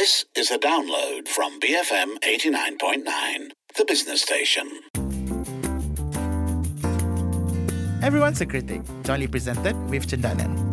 This is a download from BFM 89.9, the business station. Everyone's a Critic, jointly presented with Cendana.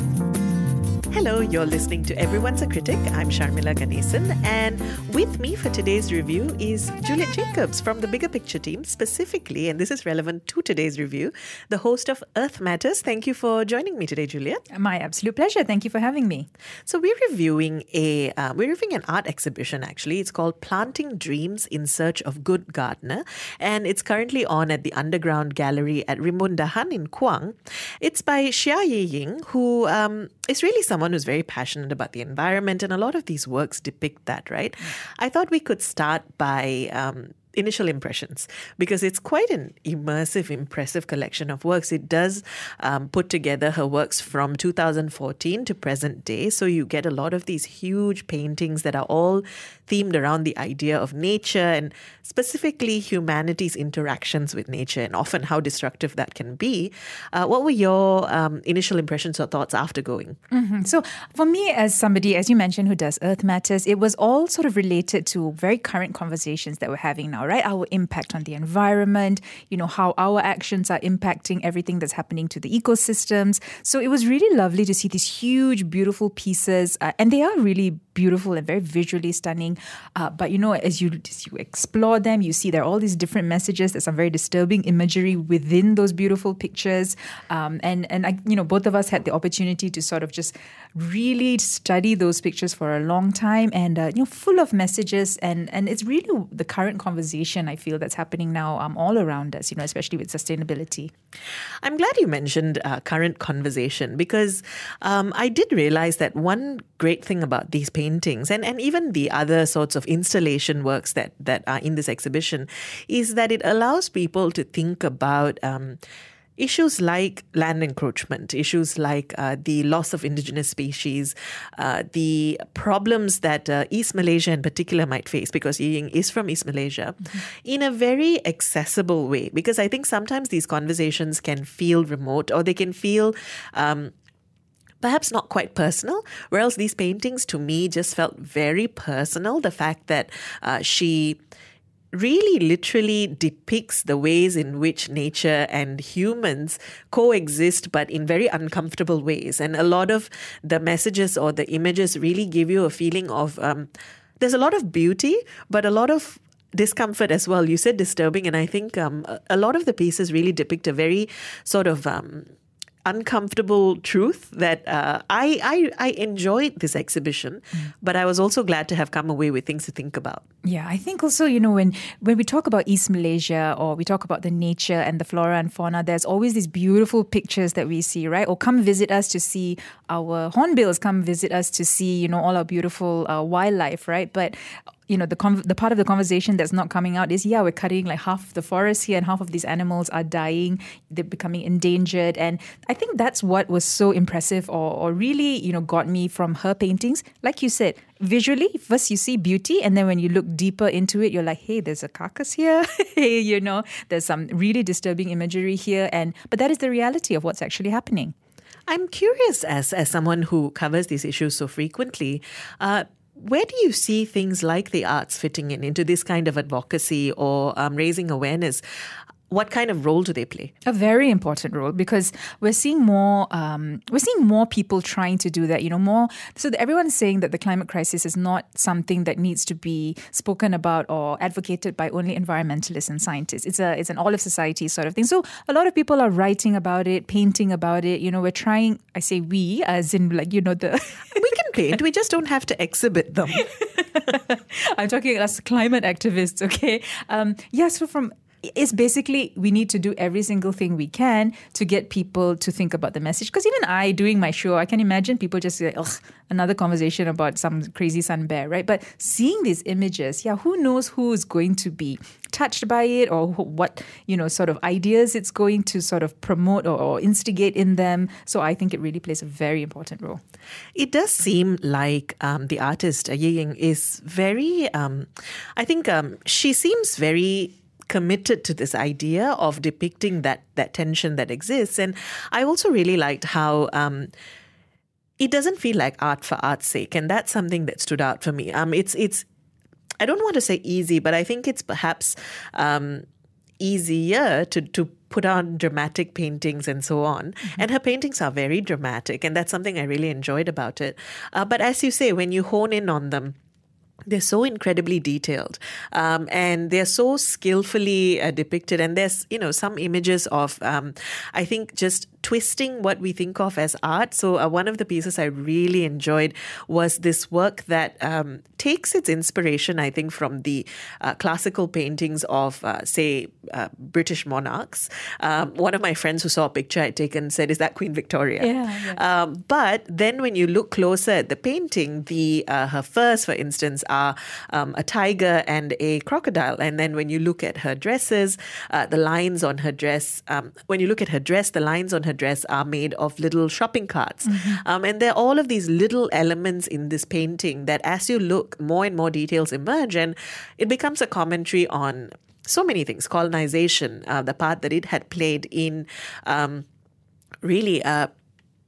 Hello, you're listening to Everyone's a Critic. I'm Sharmila Ganesan, and with me for today's review is Juliet Jacobs from the Bigger Picture team, specifically, and this is relevant to today's review, the host of Earth Matters. Thank you for joining me today, Juliet. My absolute pleasure. Thank you for having me. So we're reviewing a uh, we're reviewing an art exhibition. Actually, it's called Planting Dreams in Search of Good Gardener, and it's currently on at the Underground Gallery at Rimbun Dahan in Kuang. It's by Xia Ying, who um, is really someone who's very passionate about the environment, and a lot of these works depict that, right? I thought we could start by um, initial impressions because it's quite an immersive, impressive collection of works. It does um, put together her works from 2014 to present day. So you get a lot of these huge paintings that are all themed around the idea of nature and specifically humanity's interactions with nature and often how destructive that can be. Uh, what were your um, initial impressions or thoughts after going? Mm-hmm. So, for me, as somebody, as you mentioned, who does Earth Matters, it was all sort of related to very current conversations that we're having now, right? Our impact on the environment, you know, how our actions are impacting everything that's happening to the ecosystems. So, it was really lovely to see these huge, beautiful pieces, uh, and they are really beautiful and very visually stunning. Uh, but you know, as you as you explore them, you see there are all these different messages. There's some very disturbing imagery within those beautiful pictures. Um, and and I, you know, both of us had the opportunity to sort of just really study those pictures for a long time, and uh, you know, full of messages. And and it's really the current conversation I feel that's happening now um, all around us. You know, especially with sustainability. I'm glad you mentioned uh, current conversation because um, I did realize that one great thing about these paintings and, and even the other sorts of installation works that, that are in this exhibition is that it allows people to think about. Um, issues like land encroachment, issues like uh, the loss of indigenous species, uh, the problems that uh, East Malaysia in particular might face, because Ying is from East Malaysia, mm-hmm. in a very accessible way. Because I think sometimes these conversations can feel remote or they can feel. Um, perhaps not quite personal, whereas these paintings to me just felt very personal. The fact that uh, she really literally depicts the ways in which nature and humans coexist, but in very uncomfortable ways. And a lot of the messages or the images really give you a feeling of um, there's a lot of beauty, but a lot of discomfort as well. You said disturbing, and I think um, a lot of the pieces really depict a very sort of um, uncomfortable truth that uh, I, I I enjoyed this exhibition, mm. but I was also glad to have come away with things to think about. Yeah, I think also you know when when we talk about East Malaysia or we talk about the nature and the flora and fauna, there's always these beautiful pictures that we see, right? Or come visit us to see our hornbills, come visit us to see you know all our beautiful uh, wildlife, right? But you know the con- the part of the conversation that's not coming out is yeah we're cutting like half the forest here and half of these animals are dying. They're becoming endangered. And i think that's what was so impressive or, or really you know got me from her paintings. Like you said visually first you see beauty and then when you look deeper into it you're like hey there's a carcass here. Hey you know there's some really disturbing imagery here. And but that is the reality of what's actually happening. I'm curious, as as someone who covers these issues so frequently, uh, where do you see things like the arts fitting in into this kind of advocacy or um, raising awareness? what kind of role do they play? A very important role because we're seeing more um, we're seeing more people trying to do that. You know, more so everyone's saying that the climate crisis is not something that needs to be spoken about or advocated by only environmentalists and scientists. It's a it's an all of society sort of thing. So a lot of people are writing about it, painting about it. You know, we're trying. I say we as in like you know the paint. We just don't have to exhibit them. I'm talking as climate activists. Okay. Um, yeah. So from it's basically we need to do every single thing we can to get people to think about the message. Because even I, doing my show, I can imagine people just say, ugh, another conversation about some crazy sun bear, right? But seeing these images, yeah, who knows who is going to be touched by it or what, you know, sort of ideas it's going to sort of promote or, or instigate in them. So I think it really plays a very important role. It does seem like um, the artist, uh, Ying, is very, um, I think um, she seems very committed to this idea of depicting that that tension that exists. And I also really liked how. Um, it doesn't feel like art for art's sake, and that's something that stood out for me. Um, it's it's I don't want to say easy, but I think it's perhaps um, easier to to put on dramatic paintings and so on. Mm-hmm. And her paintings are very dramatic, and that's something I really enjoyed about it. Uh, but as you say, when you hone in on them, they're so incredibly detailed um, and they're so skillfully uh, depicted and there's you know some images of um, i think just twisting what we think of as art. So, uh, one of the pieces I really enjoyed was this work that um, takes its inspiration, I think, from the uh, classical paintings of, uh, say, uh, British monarchs. Um, one of my friends who saw a picture I'd taken said, Is that Queen Victoria? Yeah. yeah. Um, but then when you look closer at the painting, the uh, her furs, for instance, are um, a tiger and a crocodile. And then when you look at her dresses, uh, the lines on her dress, um, when you look at her dress, the lines on her dress are made of little shopping carts. Mm-hmm. Um, and there are all of these little elements in this painting that, as you look, more and more details emerge, and it becomes a commentary on so many things colonization, uh, the part that it had played in. Um, really uh,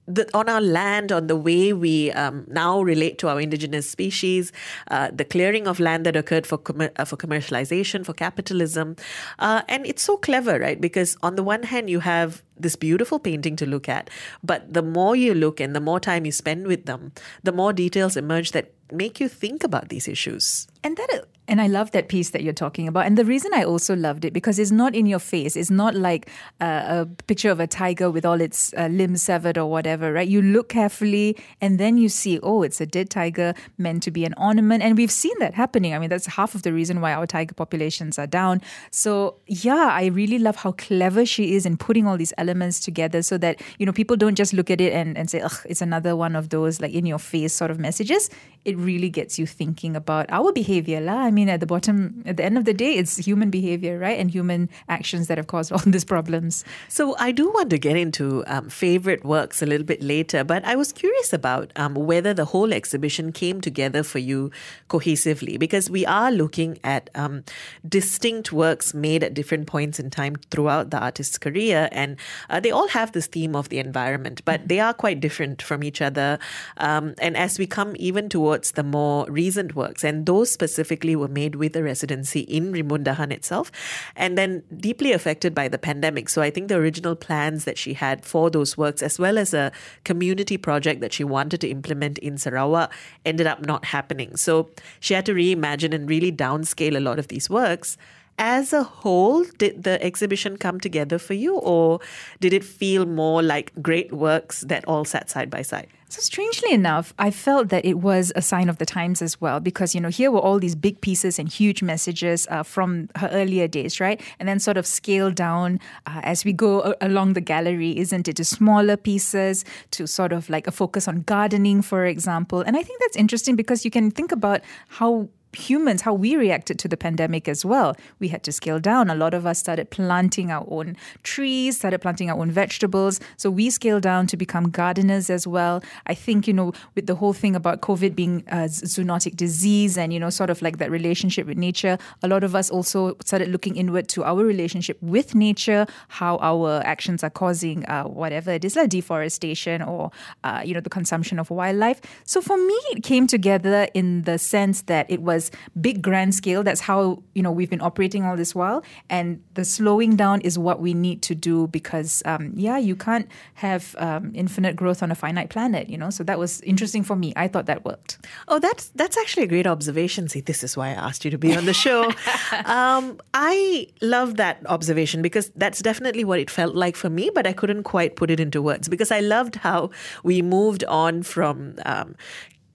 the, on our land, on the way we um, now relate to our indigenous species, uh, the clearing of land that occurred for com- uh, for commercialization, for capitalism, uh, and it's so clever, right? Because on the one hand, you have this beautiful painting to look at, but the more you look and the more time you spend with them, the more details emerge that make you think about these issues. And that and I love that piece that you're talking about. And the reason I also loved it because it's not in your face. It's not like a picture of a tiger with all its uh, limbs severed or whatever, right? You look carefully and then you see, oh, it's a dead tiger meant to be an ornament. And we've seen that happening. I mean, that's half of the reason why our tiger populations are down. So, yeah, I really love how clever she is in putting all these elements together so that, you know, people don't just look at it and, and say, ugh, it's another one of those like in your face sort of messages. It really gets you thinking about our behavior. La. I mean, mean, at the bottom, at the end of the day, it's human behavior, right? And human actions that have caused all these problems. So I do want to get into um, favorite works a little bit later, but I was curious about um, whether the whole exhibition came together for you cohesively, because we are looking at um, distinct works made at different points in time throughout the artist's career, and uh, they all have this theme of the environment, but they are quite different from each other. Um, and as we come even towards the more recent works, and those specifically were made with a residency in Rimbun Dahan itself, and then deeply affected by the pandemic. So I think the original plans that she had for those works, as well as a community project that she wanted to implement in Sarawak, ended up not happening. So she had to reimagine and really downscale a lot of these works as a whole, did the exhibition come together for you, or did it feel more like great works that all sat side by side? So strangely enough, I felt that it was a sign of the times as well, because you know here were all these big pieces and huge messages uh, from her earlier days, right? And then sort of scaled down uh, as we go along the gallery, isn't it? To smaller pieces, to sort of like a focus on gardening, for example. And I think that's interesting because you can think about how humans, how we reacted to the pandemic as well. We had to scale down. A lot of us started planting our own trees, started planting our own vegetables. So we scaled down to become gardeners as well. I think, you know, with the whole thing about COVID being a zoonotic disease and, you know, sort of like that relationship with nature, a lot of us also started looking inward to our relationship with nature, how our actions are causing uh, whatever it is, like deforestation or, uh, you know, the consumption of wildlife. So for me, it came together in the sense that it was was big grand scale. That's how you know we've been operating all this while, and the slowing down is what we need to do because um, yeah, you can't have um, infinite growth on a finite planet. You know, so that was interesting for me. I thought that worked. Oh, that's that's actually a great observation. See, this is why I asked you to be on the show. um, I love that observation because that's definitely what it felt like for me, but I couldn't quite put it into words because I loved how we moved on from um,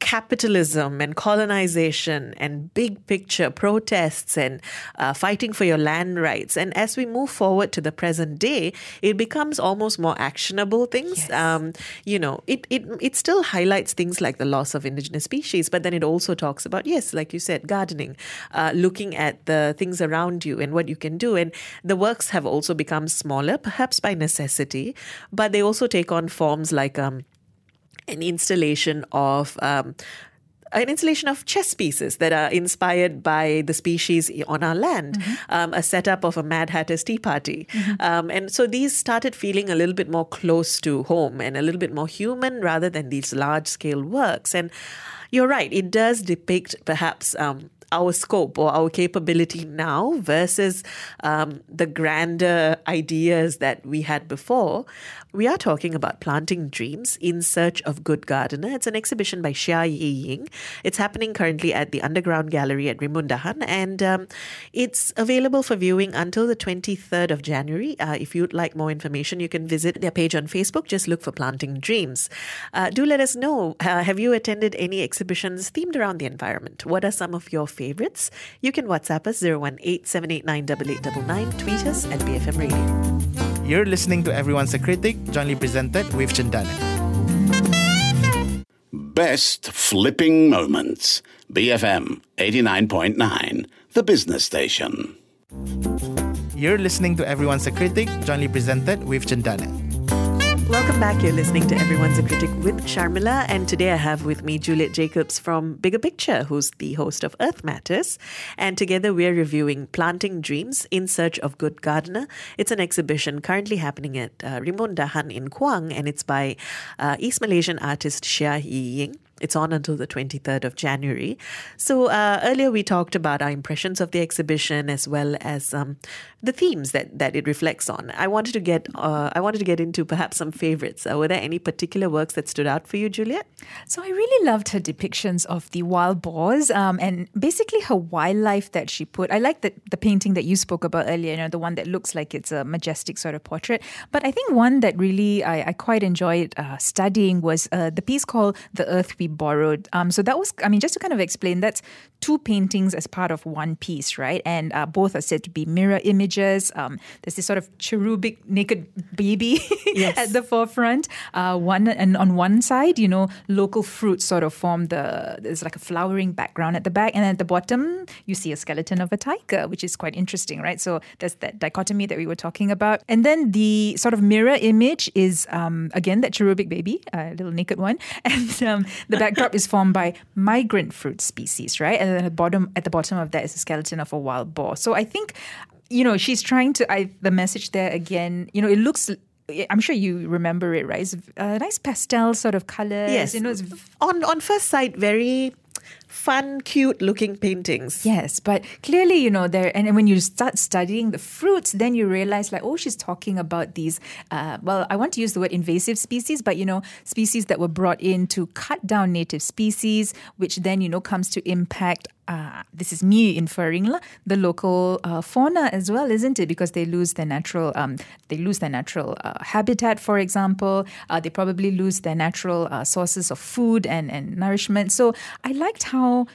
capitalism and colonization and big picture protests and uh, fighting for your land rights. And as we move forward to the present day, it becomes almost more actionable things. Yes. Um, you know, it, it, it still highlights things like the loss of indigenous species, but then it also talks about, yes, like you said, gardening, uh, looking at the things around you and what you can do. And the works have also become smaller, perhaps by necessity, but they also take on forms like um, an installation of um, an installation of chess pieces that are inspired by the species on our land, um, a setup of a Mad Hatter's Tea Party. Um, and so these started feeling a little bit more close to home and a little bit more human rather than these large scale works. And you're right, it does depict perhaps um, our scope or our capability now versus um, the grander ideas that we had before. We are talking about planting dreams in search of good gardener. It's an exhibition by Shia Yih Yiing. It's happening currently at the Underground Gallery at Rimbun Dahan, and um, it's available for viewing until the 23rd of January. Uh, if you'd like more information, you can visit their page on Facebook. Just look for Planting Dreams. Uh, do let us know. Uh, have you attended any exhibitions themed around the environment? What are some of your favorites? You can WhatsApp us 018 789 Tweet us at BFM Radio. You're listening to Everyone's a Critic, jointly presented with Cendana. Best flipping moments. BFM 89.9, the business station. You're listening to Everyone's a Critic, jointly presented with Cendana. Welcome back. You're listening to Everyone's a Critic with Sharmila, and today I have with me Juliet Jacobs from Bigger Picture, who's the host of Earth Matters. And together we're reviewing Planting Dreams in Search of Good Gardener. It's an exhibition currently happening at uh, Rimbun Dahan in Kuang, and it's by uh, East Malaysian artist Shia Yih Yiing. It's on until the 23rd of January. So uh, earlier we talked about our impressions of the exhibition as well as um, the themes that, that it reflects on. I wanted to get uh, I wanted to get into perhaps some favorites. Uh, were there any particular works that stood out for you, Juliet? So I really loved her depictions of the wild boars um, and basically her wildlife that she put. I like the, the painting that you spoke about earlier, you know, the one that looks like it's a majestic sort of portrait. But I think one that really I, I quite enjoyed uh, studying was uh, the piece called The Earth We Borrowed. Um, so that was, I mean, just to kind of explain, that's two paintings as part of one piece, right? And uh, both are said to be mirror images. Um, there's this sort of cherubic naked baby Yes. at the forefront. Uh, one and on one side, you know, local fruits sort of form the. There's like a flowering background at the back, and at the bottom, you see a skeleton of a tiger, which is quite interesting, right? So there's that dichotomy that we were talking about, and then the sort of mirror image is um, again that cherubic baby, a little naked one, and um, the backdrop is formed by migrant fruit species, right? And then at the bottom, at the bottom of that is a skeleton of a wild boar. So I think, you know, she's trying to. I the message there again. You know, it looks. I'm sure you remember it, right? It's a nice pastel sort of color. Yes. you know, it's On on first sight, very fun, cute looking paintings. Yes, but clearly, you know, there, and when you start studying the fruits, then you realize, like, oh, she's talking about these, uh, well, I want to use the word invasive species, but, you know, species that were brought in to cut down native species, which then, you know, comes to impact. Uh, this is me inferring the local uh, fauna as well, isn't it? Because they lose their natural, um, they lose their natural uh, habitat, for example. Uh, they probably lose their natural uh, sources of food and, and nourishment. So I liked how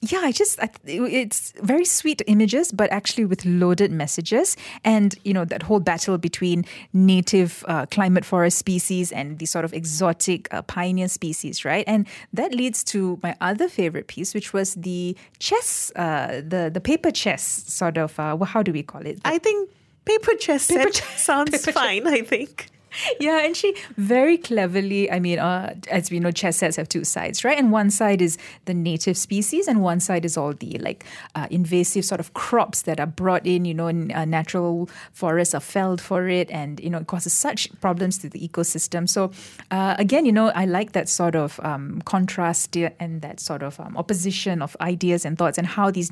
yeah, I just I, it's very sweet images, but actually with loaded messages, and you know that whole battle between native uh, climax forest species and the sort of exotic uh, pioneer species, right? And that leads to my other favorite piece, which was the chess, uh, the the paper chess sort of. Uh, how do we call it? I think paper chess Paper set chess- sounds paper chess. fine. I think. Yeah, and she very cleverly, I mean, uh, as we know, chess sets have two sides, right? And one side is the native species, and one side is all the like uh, invasive sort of crops that are brought in, you know, and uh, natural forests are felled for it, and, you know, it causes such problems to the ecosystem. So, uh, again, you know, I like that sort of um, contrast and that sort of um, opposition of ideas and thoughts, and how these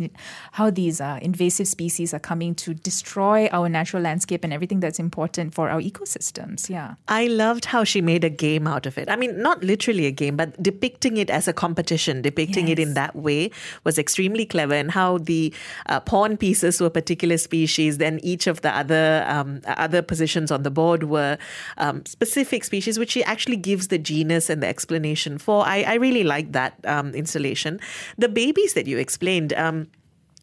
how these uh, invasive species are coming to destroy our natural landscape and everything that's important for our ecosystems. Yeah. I loved how she made a game out of it. I mean, not literally a game, but depicting it as a competition, depicting it in that way was extremely clever. And how the uh, pawn pieces were particular species, then each of the other um, other positions on the board were um, specific species, which she actually gives the genus and the explanation for. I, I really liked that um, installation. The babies that you explained. Um,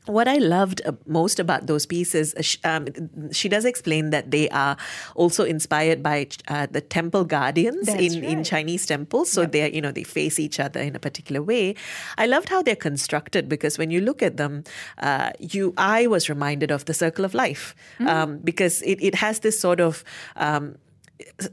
what I loved uh, most about those pieces, uh, um, she does explain that they are also inspired by uh, the temple guardians That's in, in. Chinese temples. So they're, you know, they face each other in a particular way. I loved how they're constructed because when you look at them, uh, you, I was reminded of the circle of life Mm. um, because it, it has this sort of. Um,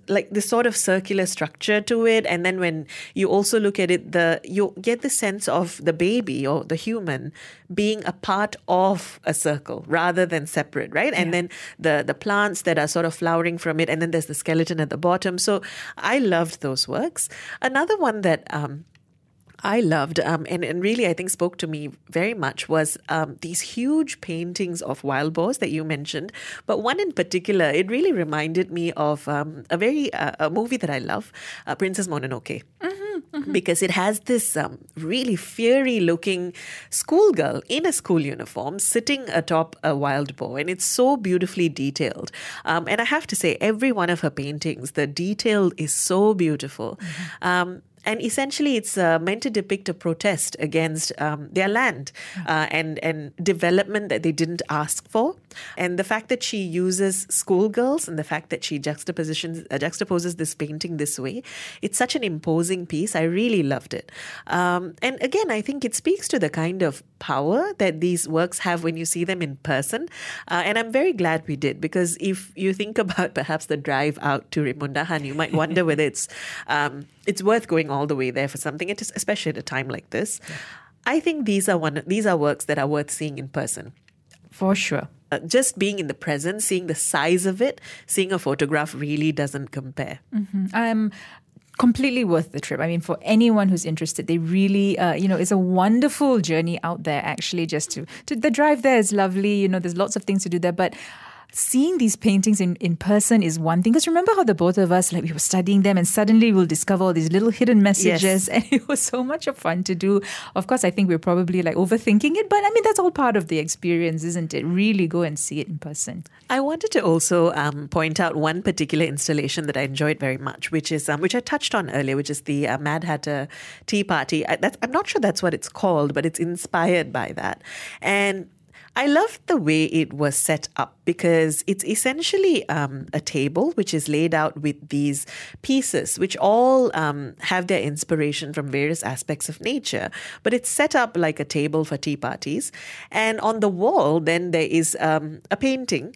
like this sort of circular structure to it. And then when you also look at it the you get the sense of the baby or the human being a part of a circle rather than separate right? And then the the plants that are sort of flowering from it and then there's the skeleton at the bottom. So i loved those works. Another one that um I loved, um, and, and really I think spoke to me very much was um, these huge paintings of wild boars that you mentioned. But one in particular, it really reminded me of um, a very uh, a movie that I love, uh, Princess Mononoke. Because it has this um, really fiery looking schoolgirl in a school uniform sitting atop a wild boar, and it's so beautifully detailed. Um, and I have to say, every one of her paintings, the detail is so beautiful. Um, and essentially, it's uh, meant to depict a protest against um, their land uh, and and development that they didn't ask for, and the fact that she uses schoolgirls and the fact that she juxtapositions uh, juxtaposes this painting this way, it's such an imposing piece. I really loved it, um, and again, I think it speaks to the kind of power that these works have when you see them in person, uh, and I'm very glad we did because if you think about perhaps the drive out to Rimbun Dahan, you might wonder whether it's um, it's worth going all the way there for something, it is, especially at a time like this. I think these are one. These are works that are worth seeing in person. For sure. Uh, just being in the present, seeing the size of it, seeing a photograph really doesn't compare. Um, completely worth the trip. I mean, for anyone who's interested, they really, uh, you know, it's a wonderful journey out there. Actually, just to, to the drive there is lovely. You know, there's lots of things to do there, but. Seeing these paintings in, in person is one thing. Because remember how the both of us, like we were studying them, and suddenly we'll discover all these little hidden messages, and it was so much of fun to do. Of course, I think we're probably like overthinking it, but I mean that's all part of the experience, isn't it? Really go and see it in person. I wanted to also um, point out one particular installation that I enjoyed very much, which is um, which I touched on earlier, which is the uh, Mad Hatter Tea Party. I, that's, I'm not sure that's what it's called, but it's inspired by that, and I loved the way it was set up because it's essentially um, a table which is laid out with these pieces, which all um, have their inspiration from various aspects of nature. But it's set up like a table for tea parties. And on the wall, then there is um, a painting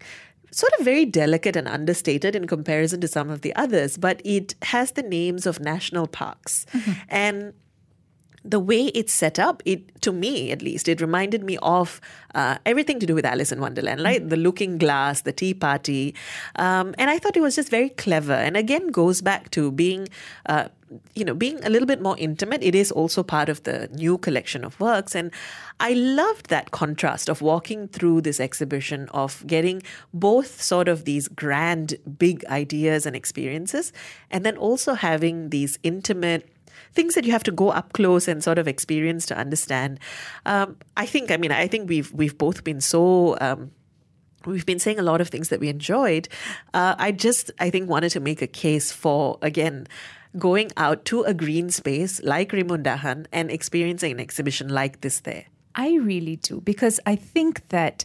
sort of very delicate and understated in comparison to some of the others, but it has the names of national parks. And the way it's set up, it to me at least, it reminded me of uh, everything to do with Alice in Wonderland, right? The looking glass, the tea party, um, and I thought it was just very clever. And again, goes back to being. Uh, you know, being a little bit more intimate, it is also part of the new collection of works. And I loved that contrast of walking through this exhibition, of getting both sort of these grand, big ideas and experiences, and then also having these intimate, things that you have to go up close and sort of experience to understand. Um, I think, I mean, I think we've we've both been so. Um, We've been saying a lot of things that we enjoyed. Uh, I just, I think, wanted to make a case for, again, going out to a green space like Rimbun Dahan and experiencing an exhibition like this there. I really do because I think that.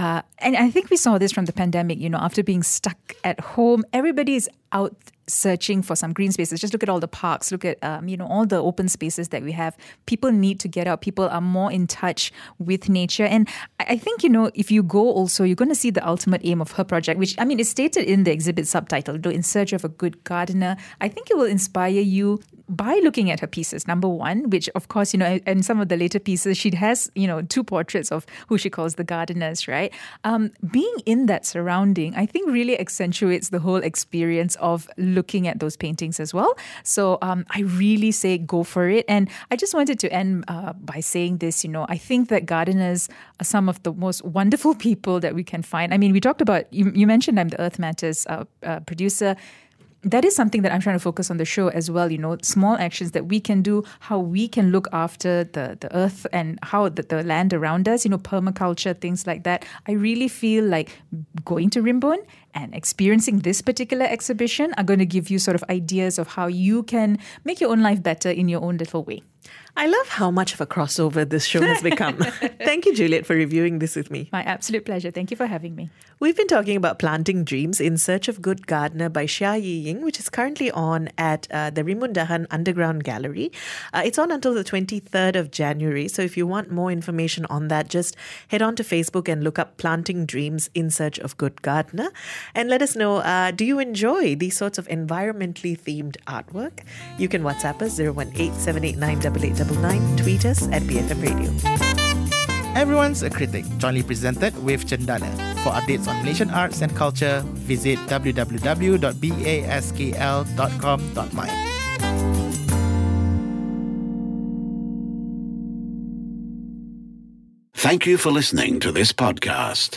Uh, and I think we saw this from the pandemic, you know, after being stuck at home, everybody is out searching for some green spaces. Just look at all the parks, look at, um, you know, all the open spaces that we have. People need to get out. People are more in touch with nature. And I think, you know, if you go also, you're going to see the ultimate aim of her project, which, I mean, is stated in the exhibit subtitle, In Search of a Good Gardener. I think it will inspire you by looking at her pieces, number one, which of course, you know, and some of the later pieces, she has, you know, two portraits of who she calls the gardeners, right? Um, being in that surrounding, I think really accentuates the whole experience of looking at those paintings as well. So um, I really say go for it. And I just wanted to end uh, by saying this, you know, I think that gardeners are some of the most wonderful people that we can find. I mean, we talked about, you, you mentioned I'm the Earth Matters uh, uh, producer that is something that I'm trying to focus on the show as well. You know, small actions that we can do, how we can look after the, the earth and how the, the land around us, you know, permaculture, things like that. I really feel like going to Rimbun and experiencing this particular exhibition are going to give you sort of ideas of how you can make your own life better in your own little way. I love how much of a crossover this show has become. Thank you, Juliet, for reviewing this with me. My absolute pleasure. Thank you for having me. We've been talking about Planting Dreams in Search of Good Gardener by Shia Yih Yiing, which is currently on at uh, the Rimbun Dahan Underground Gallery. Uh, it's on until the 23rd of January. So if you want more information on that, just head on to Facebook and look up Planting Dreams in Search of Good Gardener. And let us know uh, do you enjoy these sorts of environmentally themed artwork? You can WhatsApp us 018 789 Oh tweet us at BFM Radio. Everyone's a Critic, jointly presented with Cendana. For updates on Malaysian arts and culture, visit www.baskl.com.my. Thank you for listening to this podcast.